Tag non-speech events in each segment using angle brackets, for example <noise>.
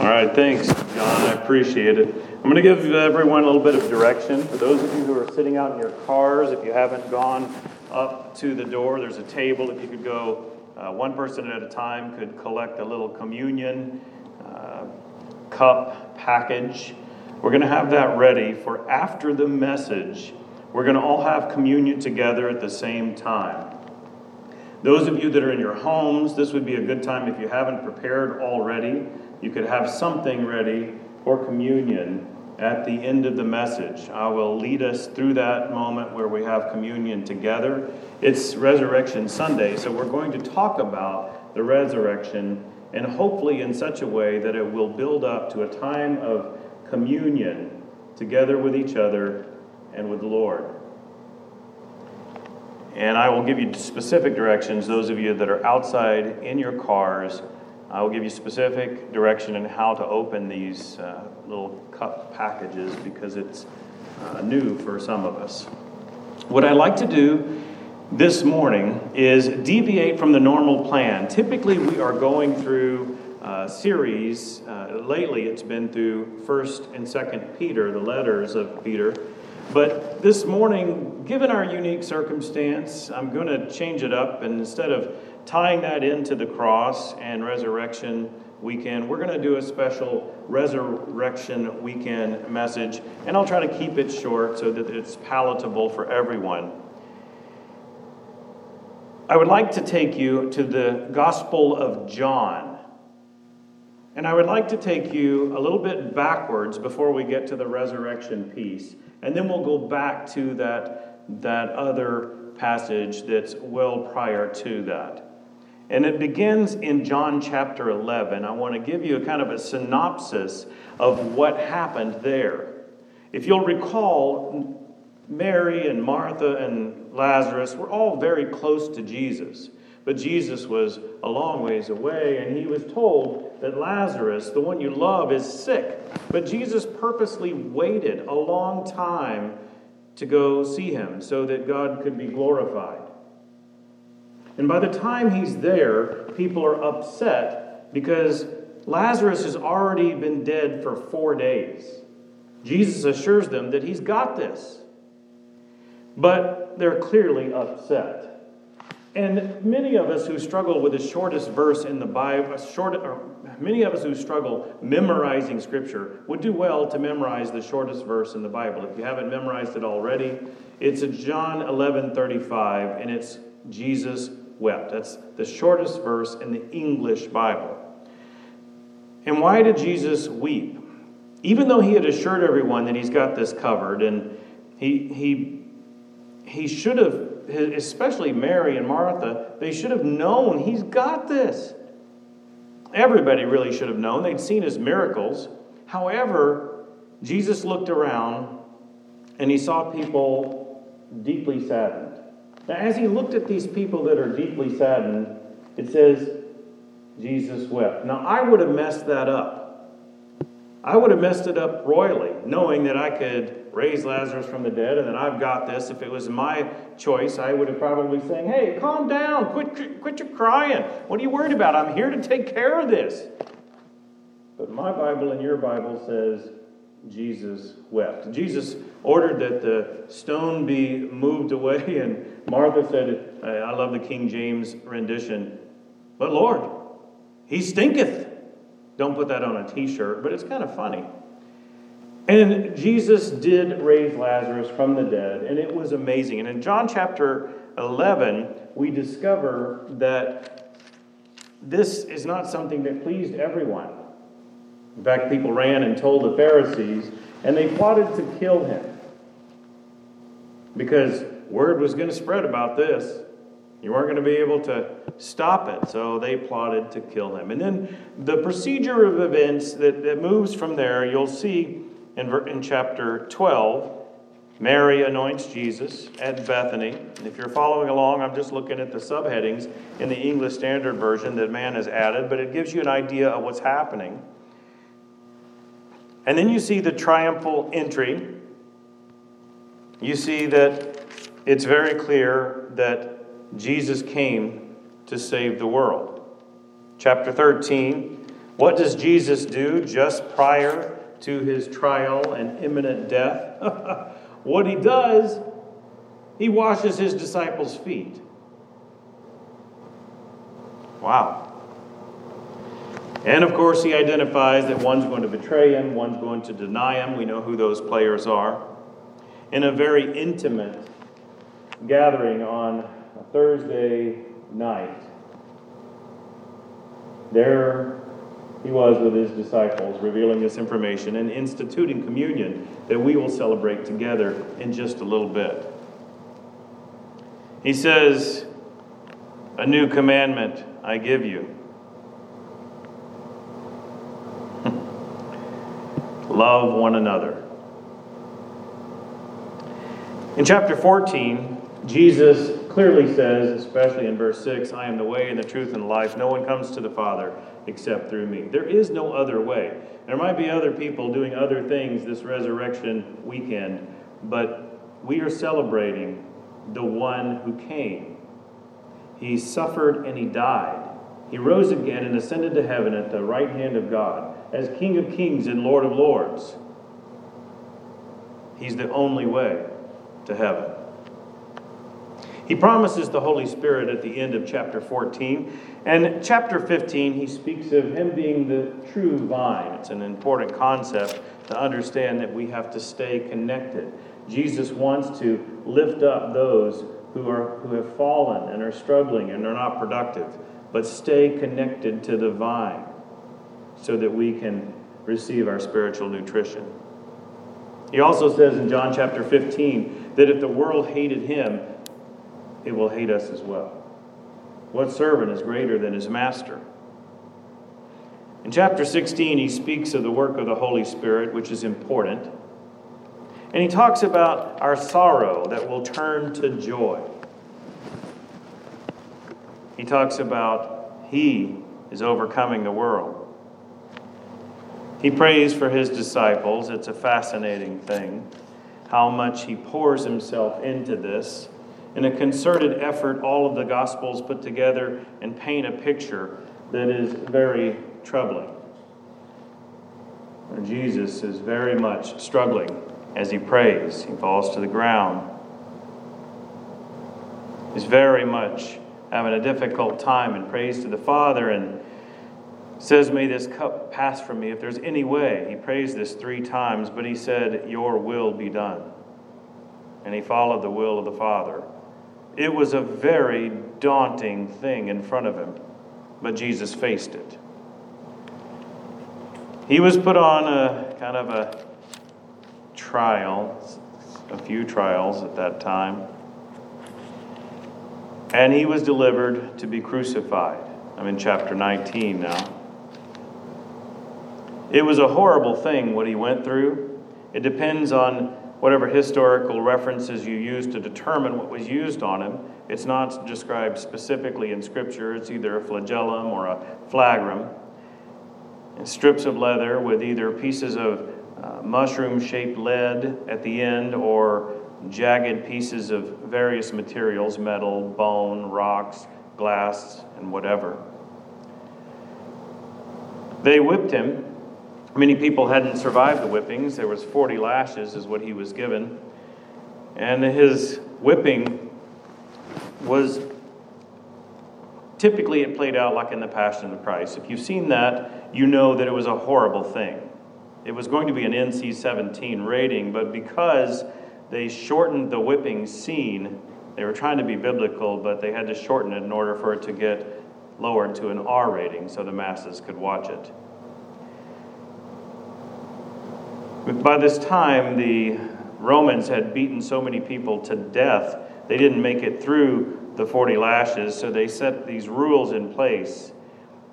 All right, thanks, John. I appreciate it. I'm going to give everyone a little bit of direction. For those of you who are sitting out in your cars, if you haven't gone up to the door, there's a table. If you could go uh, one person at a time, could collect a little communion uh, cup package. We're going to have that ready for after the message. We're going to all have communion together at the same time. Those of you that are in your homes, this would be a good time if you haven't prepared already. You could have something ready for communion at the end of the message. I will lead us through that moment where we have communion together. It's Resurrection Sunday, so we're going to talk about the resurrection and hopefully in such a way that it will build up to a time of communion together with each other and with the Lord. And I will give you specific directions, those of you that are outside in your cars. I will give you specific direction on how to open these uh, little cup packages because it's uh, new for some of us. What I like to do this morning is deviate from the normal plan. Typically, we are going through a series. Uh, lately, it's been through First and Second Peter, the letters of Peter. But this morning, given our unique circumstance, I'm going to change it up. And instead of tying that into the cross and resurrection weekend, we're going to do a special resurrection weekend message. And I'll try to keep it short so that it's palatable for everyone. I would like to take you to the Gospel of John. And I would like to take you a little bit backwards before we get to the resurrection piece. And then we'll go back to that, that other passage that's well prior to that. And it begins in John chapter 11. I want to give you a kind of a synopsis of what happened there. If you'll recall, Mary and Martha and Lazarus were all very close to Jesus. But Jesus was a long ways away, and he was told that Lazarus, the one you love, is sick. But Jesus purposely waited a long time to go see him so that God could be glorified. And by the time he's there, people are upset because Lazarus has already been dead for four days. Jesus assures them that he's got this. But they're clearly upset. And many of us who struggle with the shortest verse in the Bible, short, or many of us who struggle memorizing Scripture would do well to memorize the shortest verse in the Bible. If you haven't memorized it already, it's John 11 35, and it's Jesus wept. That's the shortest verse in the English Bible. And why did Jesus weep? Even though he had assured everyone that he's got this covered, and he, he, he should have especially Mary and Martha, they should have known he's got this. Everybody really should have known. They'd seen his miracles. However, Jesus looked around and he saw people deeply saddened. Now, as he looked at these people that are deeply saddened, it says, Jesus wept. Now, I would have messed that up. I would have messed it up royally, knowing that I could raise Lazarus from the dead and that I've got this. If it was my choice, I would have probably saying, "Hey, calm down. Quit quit your crying. What are you worried about? I'm here to take care of this." But my Bible and your Bible says Jesus wept. Jesus ordered that the stone be moved away <laughs> and Martha said, I love the King James rendition, "But Lord, he stinketh." Don't put that on a t shirt, but it's kind of funny. And Jesus did raise Lazarus from the dead, and it was amazing. And in John chapter 11, we discover that this is not something that pleased everyone. In fact, people ran and told the Pharisees, and they plotted to kill him because word was going to spread about this. You weren't going to be able to stop it, so they plotted to kill him. And then the procedure of events that, that moves from there, you'll see in, in chapter 12. Mary anoints Jesus at Bethany. And if you're following along, I'm just looking at the subheadings in the English Standard Version that man has added, but it gives you an idea of what's happening. And then you see the triumphal entry. You see that it's very clear that Jesus came to save the world. Chapter 13, What does Jesus do just prior to his trial and imminent death? <laughs> what he does, he washes his disciples' feet. Wow. And of course, he identifies that one's going to betray him, one's going to deny him. We know who those players are. In a very intimate gathering on a Thursday night, there he was with his disciples, revealing this information and instituting communion that we will celebrate together in just a little bit. He says, A new commandment I give you love one another. In chapter 14, Jesus clearly says, especially in verse 6, I am the way and the truth and the life. No one comes to the Father except through me. There is no other way. There might be other people doing other things this resurrection weekend, but we are celebrating the one who came. He suffered and he died. He rose again and ascended to heaven at the right hand of God as King of kings and Lord of lords. He's the only way to heaven. He promises the Holy Spirit at the end of chapter 14. And chapter 15, he speaks of him being the true vine. It's an important concept to understand that we have to stay connected. Jesus wants to lift up those who, are, who have fallen and are struggling and are not productive, but stay connected to the vine so that we can receive our spiritual nutrition. He also says in John chapter 15 that if the world hated him, it will hate us as well. What servant is greater than his master? In chapter 16, he speaks of the work of the Holy Spirit, which is important. And he talks about our sorrow that will turn to joy. He talks about he is overcoming the world. He prays for his disciples. It's a fascinating thing how much he pours himself into this in a concerted effort, all of the Gospels put together and paint a picture that is very troubling. Jesus is very much struggling as he prays. He falls to the ground. He's very much having a difficult time and prays to the Father and says, May this cup pass from me if there's any way. He prays this three times, but he said, Your will be done. And he followed the will of the Father. It was a very daunting thing in front of him, but Jesus faced it. He was put on a kind of a trial, a few trials at that time, and he was delivered to be crucified. I'm in chapter 19 now. It was a horrible thing what he went through. It depends on whatever historical references you use to determine what was used on him. It's not described specifically in Scripture. It's either a flagellum or a flagrum. And strips of leather with either pieces of uh, mushroom shaped lead at the end or jagged pieces of various materials metal, bone, rocks, glass, and whatever. They whipped him Many people hadn't survived the whippings. There was 40 lashes is what he was given. And his whipping was typically it played out like in the Passion of the Christ. If you've seen that, you know that it was a horrible thing. It was going to be an NC 17 rating, but because they shortened the whipping scene, they were trying to be biblical, but they had to shorten it in order for it to get lowered to an R rating so the masses could watch it. By this time, the Romans had beaten so many people to death, they didn't make it through the 40 lashes, so they set these rules in place.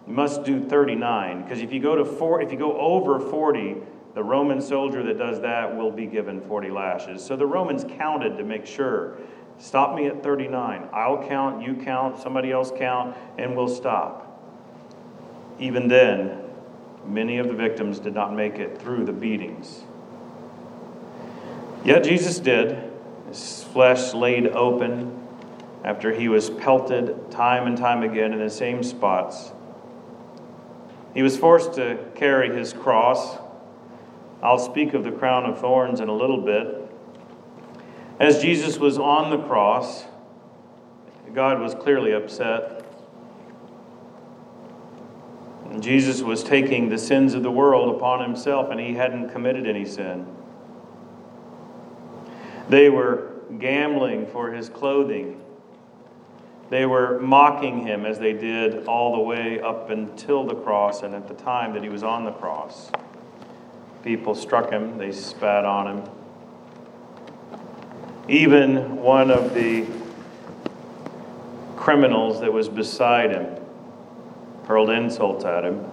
You must do 39, because if you go to four, if you go over 40, the Roman soldier that does that will be given 40 lashes. So the Romans counted to make sure. Stop me at 39. I'll count, you count, somebody else count, and we'll stop. Even then, Many of the victims did not make it through the beatings. Yet Jesus did. His flesh laid open after he was pelted time and time again in the same spots. He was forced to carry his cross. I'll speak of the crown of thorns in a little bit. As Jesus was on the cross, God was clearly upset. Jesus was taking the sins of the world upon himself, and he hadn't committed any sin. They were gambling for his clothing. They were mocking him as they did all the way up until the cross and at the time that he was on the cross. People struck him, they spat on him. Even one of the criminals that was beside him hurled insults at him.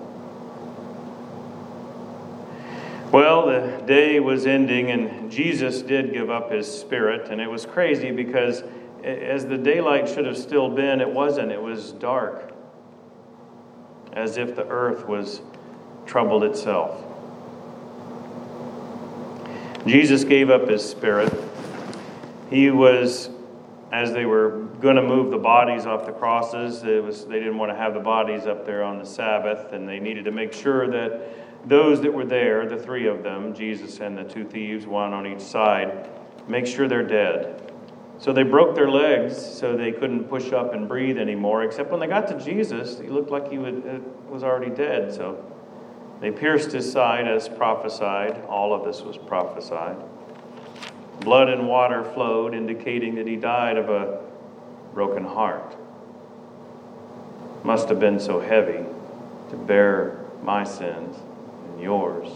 Well, the day was ending, and Jesus did give up his spirit, and it was crazy because as the daylight should have still been, it wasn't. It was dark, as if the earth was troubled itself. Jesus gave up his spirit. He was, as they were going to move the bodies off the crosses, it was, they didn't want to have the bodies up there on the Sabbath, and they needed to make sure that those that were there, the three of them, Jesus and the two thieves, one on each side, make sure they're dead. So they broke their legs so they couldn't push up and breathe anymore, except when they got to Jesus, he looked like he would, uh, was already dead. So they pierced his side as prophesied. All of this was prophesied. Blood and water flowed, indicating that he died of a broken heart. Must have been so heavy to bear my sins yours.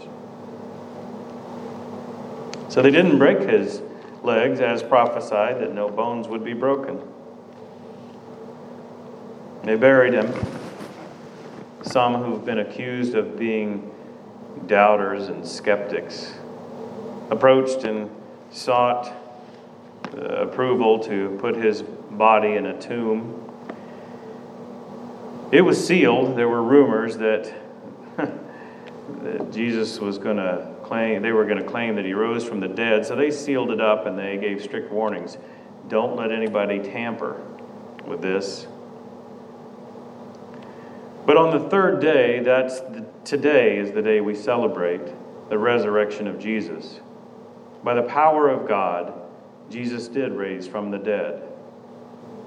So they didn't break his legs, as prophesied, that no bones would be broken. They buried him. Some who've been accused of being doubters and skeptics approached and sought uh, approval to put his body in a tomb. It was sealed. There were rumors that, that Jesus was going to claim they were going to claim that he rose from the dead. So they sealed it up and they gave strict warnings. Don't let anybody tamper with this. But on the third day, that's the, today is the day we celebrate the resurrection of Jesus. By the power of God, Jesus did raise from the dead.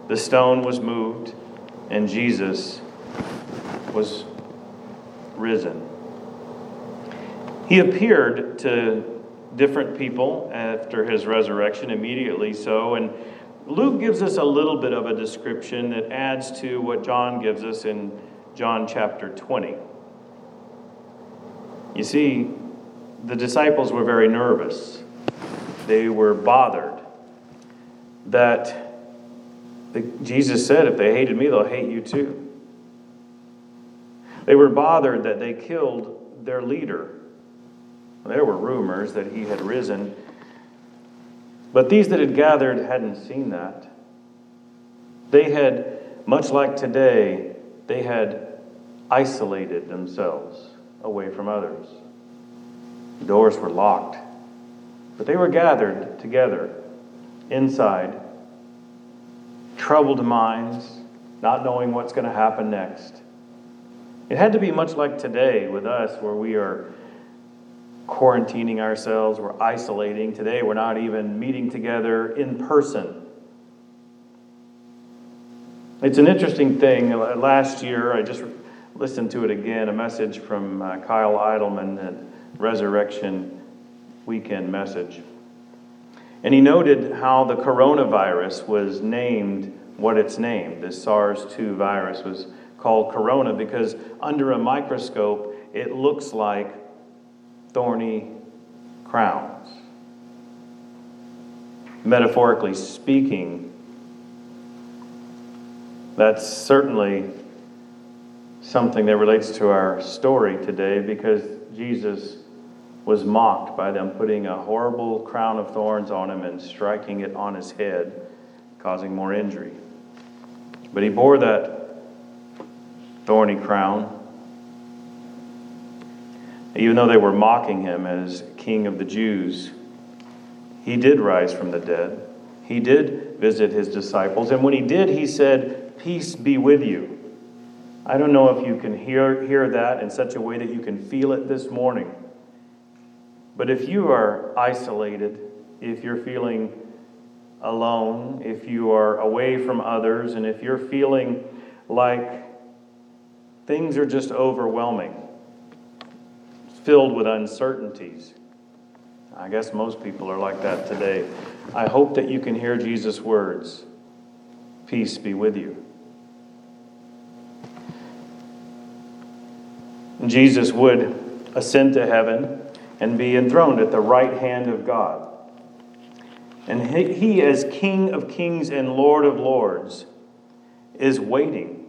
The stone was moved, and Jesus was risen. He appeared to different people after his resurrection, immediately so. And Luke gives us a little bit of a description that adds to what John gives us in John chapter 20. You see, the disciples were very nervous, they were bothered that the, Jesus said, if they hated me, they'll hate you too. They were bothered that they killed their leader there were rumors that he had risen, but these that had gathered hadn't seen that. They had, much like today, they had isolated themselves away from others. The doors were locked, but they were gathered together inside, troubled minds, not knowing what's going to happen next. It had to be much like today with us, where we are quarantining ourselves, we're isolating. Today, we're not even meeting together in person. It's an interesting thing. Last year, I just listened to it again, a message from uh, Kyle Idleman at Resurrection Weekend Message. And he noted how the coronavirus was named what it's named. This SARS 2 virus was called corona because under a microscope, it looks like thorny crowns. Metaphorically speaking, that's certainly something that relates to our story today because Jesus was mocked by them putting a horrible crown of thorns on him and striking it on his head, causing more injury. But he bore that thorny crown even though they were mocking him as king of the Jews, he did rise from the dead. He did visit his disciples. And when he did, he said, Peace be with you. I don't know if you can hear, hear that in such a way that you can feel it this morning. But if you are isolated, if you're feeling alone, if you are away from others, and if you're feeling like things are just overwhelming, filled with uncertainties, I guess most people are like that today. I hope that you can hear Jesus' words Peace be with you. Jesus would ascend to heaven and be enthroned at the right hand of God. And he, he, as King of kings and Lord of lords, is waiting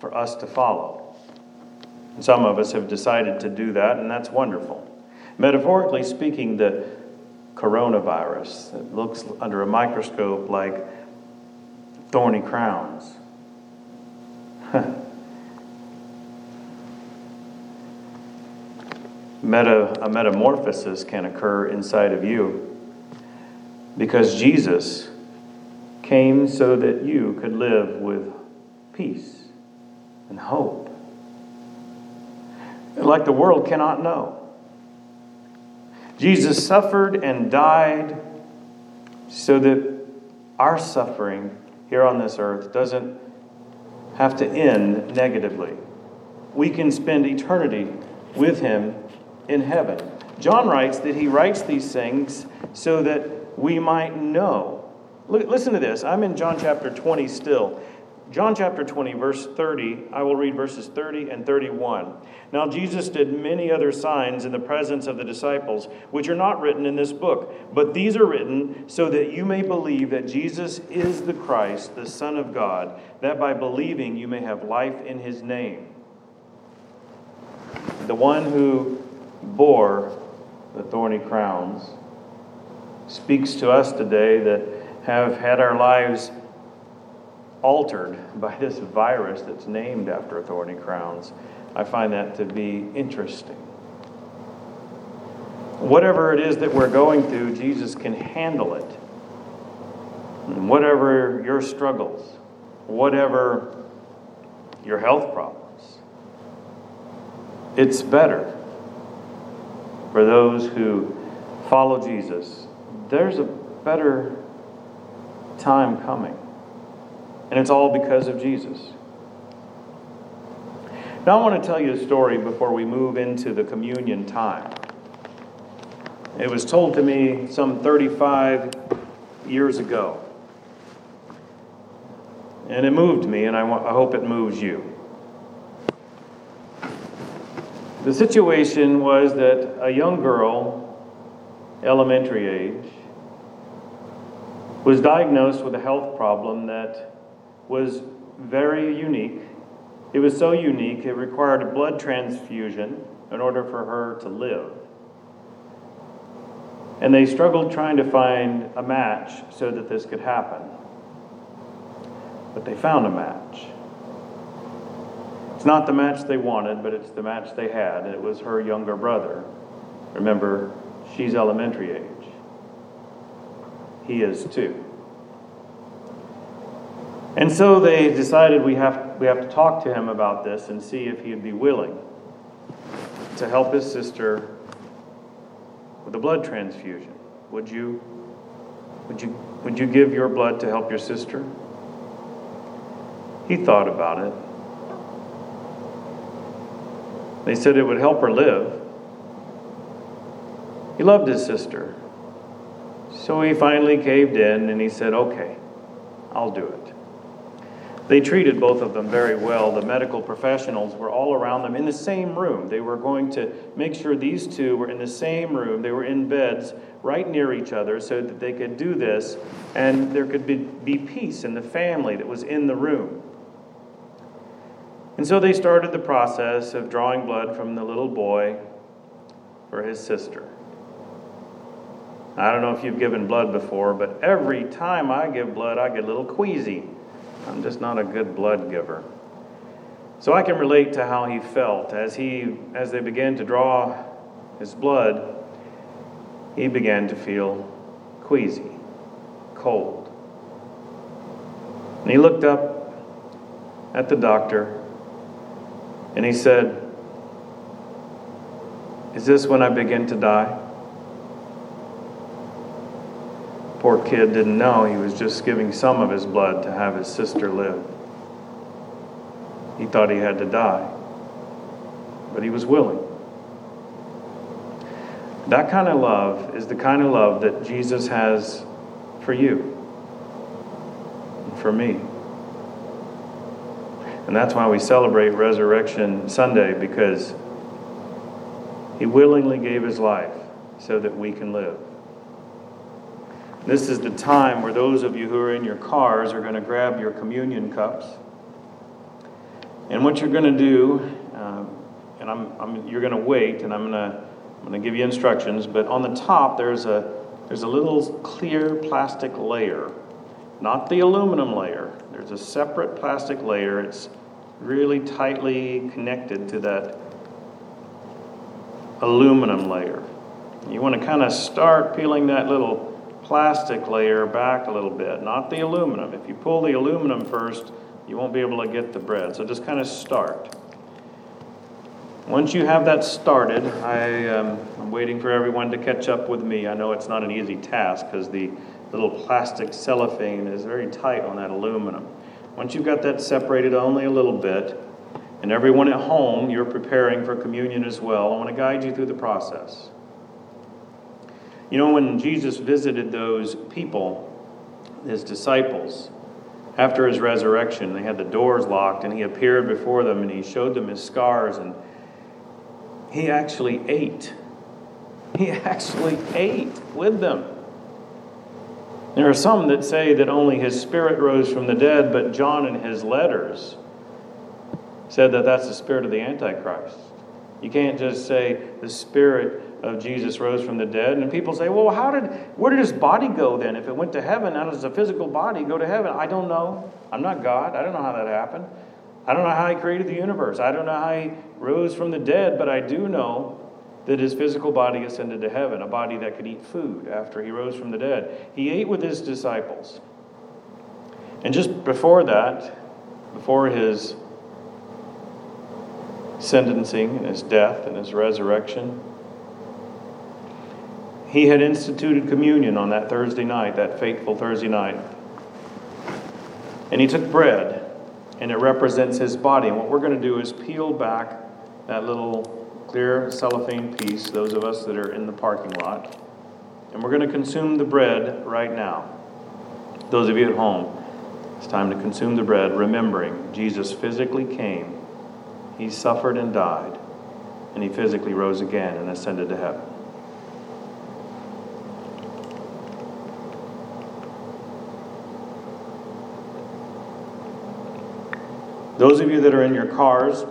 for us to follow. Some of us have decided to do that, and that's wonderful. Metaphorically speaking, the coronavirus that looks under a microscope like thorny crowns. <laughs> Meta, a metamorphosis can occur inside of you because Jesus came so that you could live with peace and hope. Like the world cannot know. Jesus suffered and died so that our suffering here on this earth doesn't have to end negatively. We can spend eternity with Him in heaven. John writes that he writes these things so that we might know. Look, listen to this. I'm in John chapter 20 still. John chapter 20, verse 30, I will read verses 30 and 31. Now, Jesus did many other signs in the presence of the disciples, which are not written in this book, but these are written so that you may believe that Jesus is the Christ, the Son of God, that by believing you may have life in his name. The one who bore the thorny crowns speaks to us today that have had our lives altered by this virus that's named after thorny crowns. I find that to be interesting. Whatever it is that we're going through, Jesus can handle it. And whatever your struggles, whatever your health problems, it's better for those who follow Jesus. There's a better time coming. And it's all because of Jesus. Now, I want to tell you a story before we move into the communion time. It was told to me some 35 years ago. And it moved me, and I, want, I hope it moves you. The situation was that a young girl, elementary age, was diagnosed with a health problem that was very unique. It was so unique, it required a blood transfusion in order for her to live. And they struggled trying to find a match so that this could happen. But they found a match. It's not the match they wanted, but it's the match they had. And it was her younger brother. Remember, she's elementary age. He is too. And so they decided we have, we have to talk to him about this and see if he'd be willing to help his sister with a blood transfusion. Would you, would you, would you give your blood to help your sister? He thought about it. They said it would help her live. He loved his sister. So he finally caved in and he said, Okay, I'll do it. They treated both of them very well. The medical professionals were all around them in the same room. They were going to make sure these two were in the same room. They were in beds right near each other so that they could do this and there could be, be peace in the family that was in the room. And so they started the process of drawing blood from the little boy for his sister. I don't know if you've given blood before, but every time I give blood, I get a little queasy. I'm just not a good blood giver. So I can relate to how he felt as he as they began to draw his blood, he began to feel queasy, cold. And he looked up at the doctor And he said, Is this when I begin to die? Poor kid didn't know he was just giving some of his blood to have his sister live. He thought he had to die, but he was willing. That kind of love is the kind of love that Jesus has for you, for me. And that's why we celebrate Resurrection Sunday, because he willingly gave his life so that we can live. This is the time where those of you who are in your cars are going to grab your communion cups. And what you're going to do, uh, and I'm, I'm, you're going to wait, and I'm going to, I'm going to give you instructions, but on the top there's a, there's a little clear plastic layer, not the aluminum layer. There's a separate plastic layer. It's really tightly connected to that aluminum layer. You want to kind of start peeling that little plastic layer back a little bit, not the aluminum. If you pull the aluminum first, you won't be able to get the bread. So just kind of start. Once you have that started, I, um, I'm waiting for everyone to catch up with me. I know it's not an easy task because the little plastic cellophane is very tight on that aluminum. Once you've got that separated only a little bit, and everyone at home, you're preparing for communion as well, I want to guide you through the process. You know, when Jesus visited those people, his disciples, after his resurrection, they had the doors locked, and he appeared before them and he showed them his scars, and he actually ate. He <laughs> actually ate with them. There are some that say that only his spirit rose from the dead, but John in his letters said that that's the spirit of the Antichrist. You can't just say the spirit of Jesus rose from the dead. And people say, well, how did, where did his body go then? If it went to heaven, how does a physical body go to heaven? I don't know. I'm not God. I don't know how that happened. I don't know how he created the universe. I don't know how he rose from the dead, but I do know that his physical body ascended to heaven, a body that could eat food after he rose from the dead. He ate with his disciples. And just before that, before his sentencing and his death and his resurrection, he had instituted communion on that Thursday night, that fateful Thursday night. And he took bread, and it represents his body. And what we're going to do is peel back that little clear cellophane piece, those of us that are in the parking lot. And we're going to consume the bread right now. Those of you at home, it's time to consume the bread, remembering Jesus physically came, he suffered and died, and he physically rose again and ascended to heaven. Those of you that are in your cars,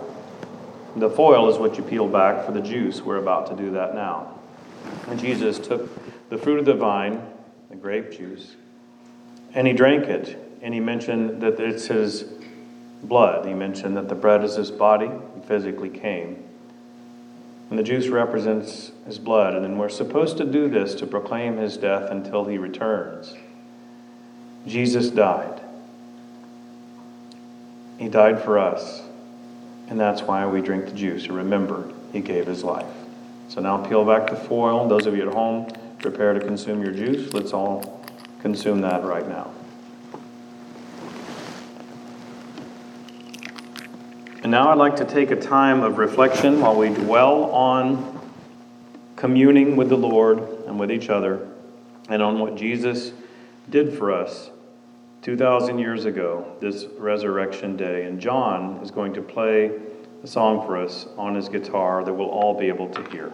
the foil is what you peel back for the juice. We're about to do that now. And Jesus took the fruit of the vine, the grape juice, and he drank it. And he mentioned that it's his blood. He mentioned that the bread is his body. He physically came. And the juice represents his blood. And then we're supposed to do this to proclaim his death until he returns. Jesus died. He died for us. And that's why we drink the juice. Remember, he gave his life. So now peel back the foil. Those of you at home, prepare to consume your juice. Let's all consume that right now. And now I'd like to take a time of reflection while we dwell on communing with the Lord and with each other and on what Jesus did for us 2,000 years ago, this resurrection day. And John is going to play a song for us on his guitar that we'll all be able to hear.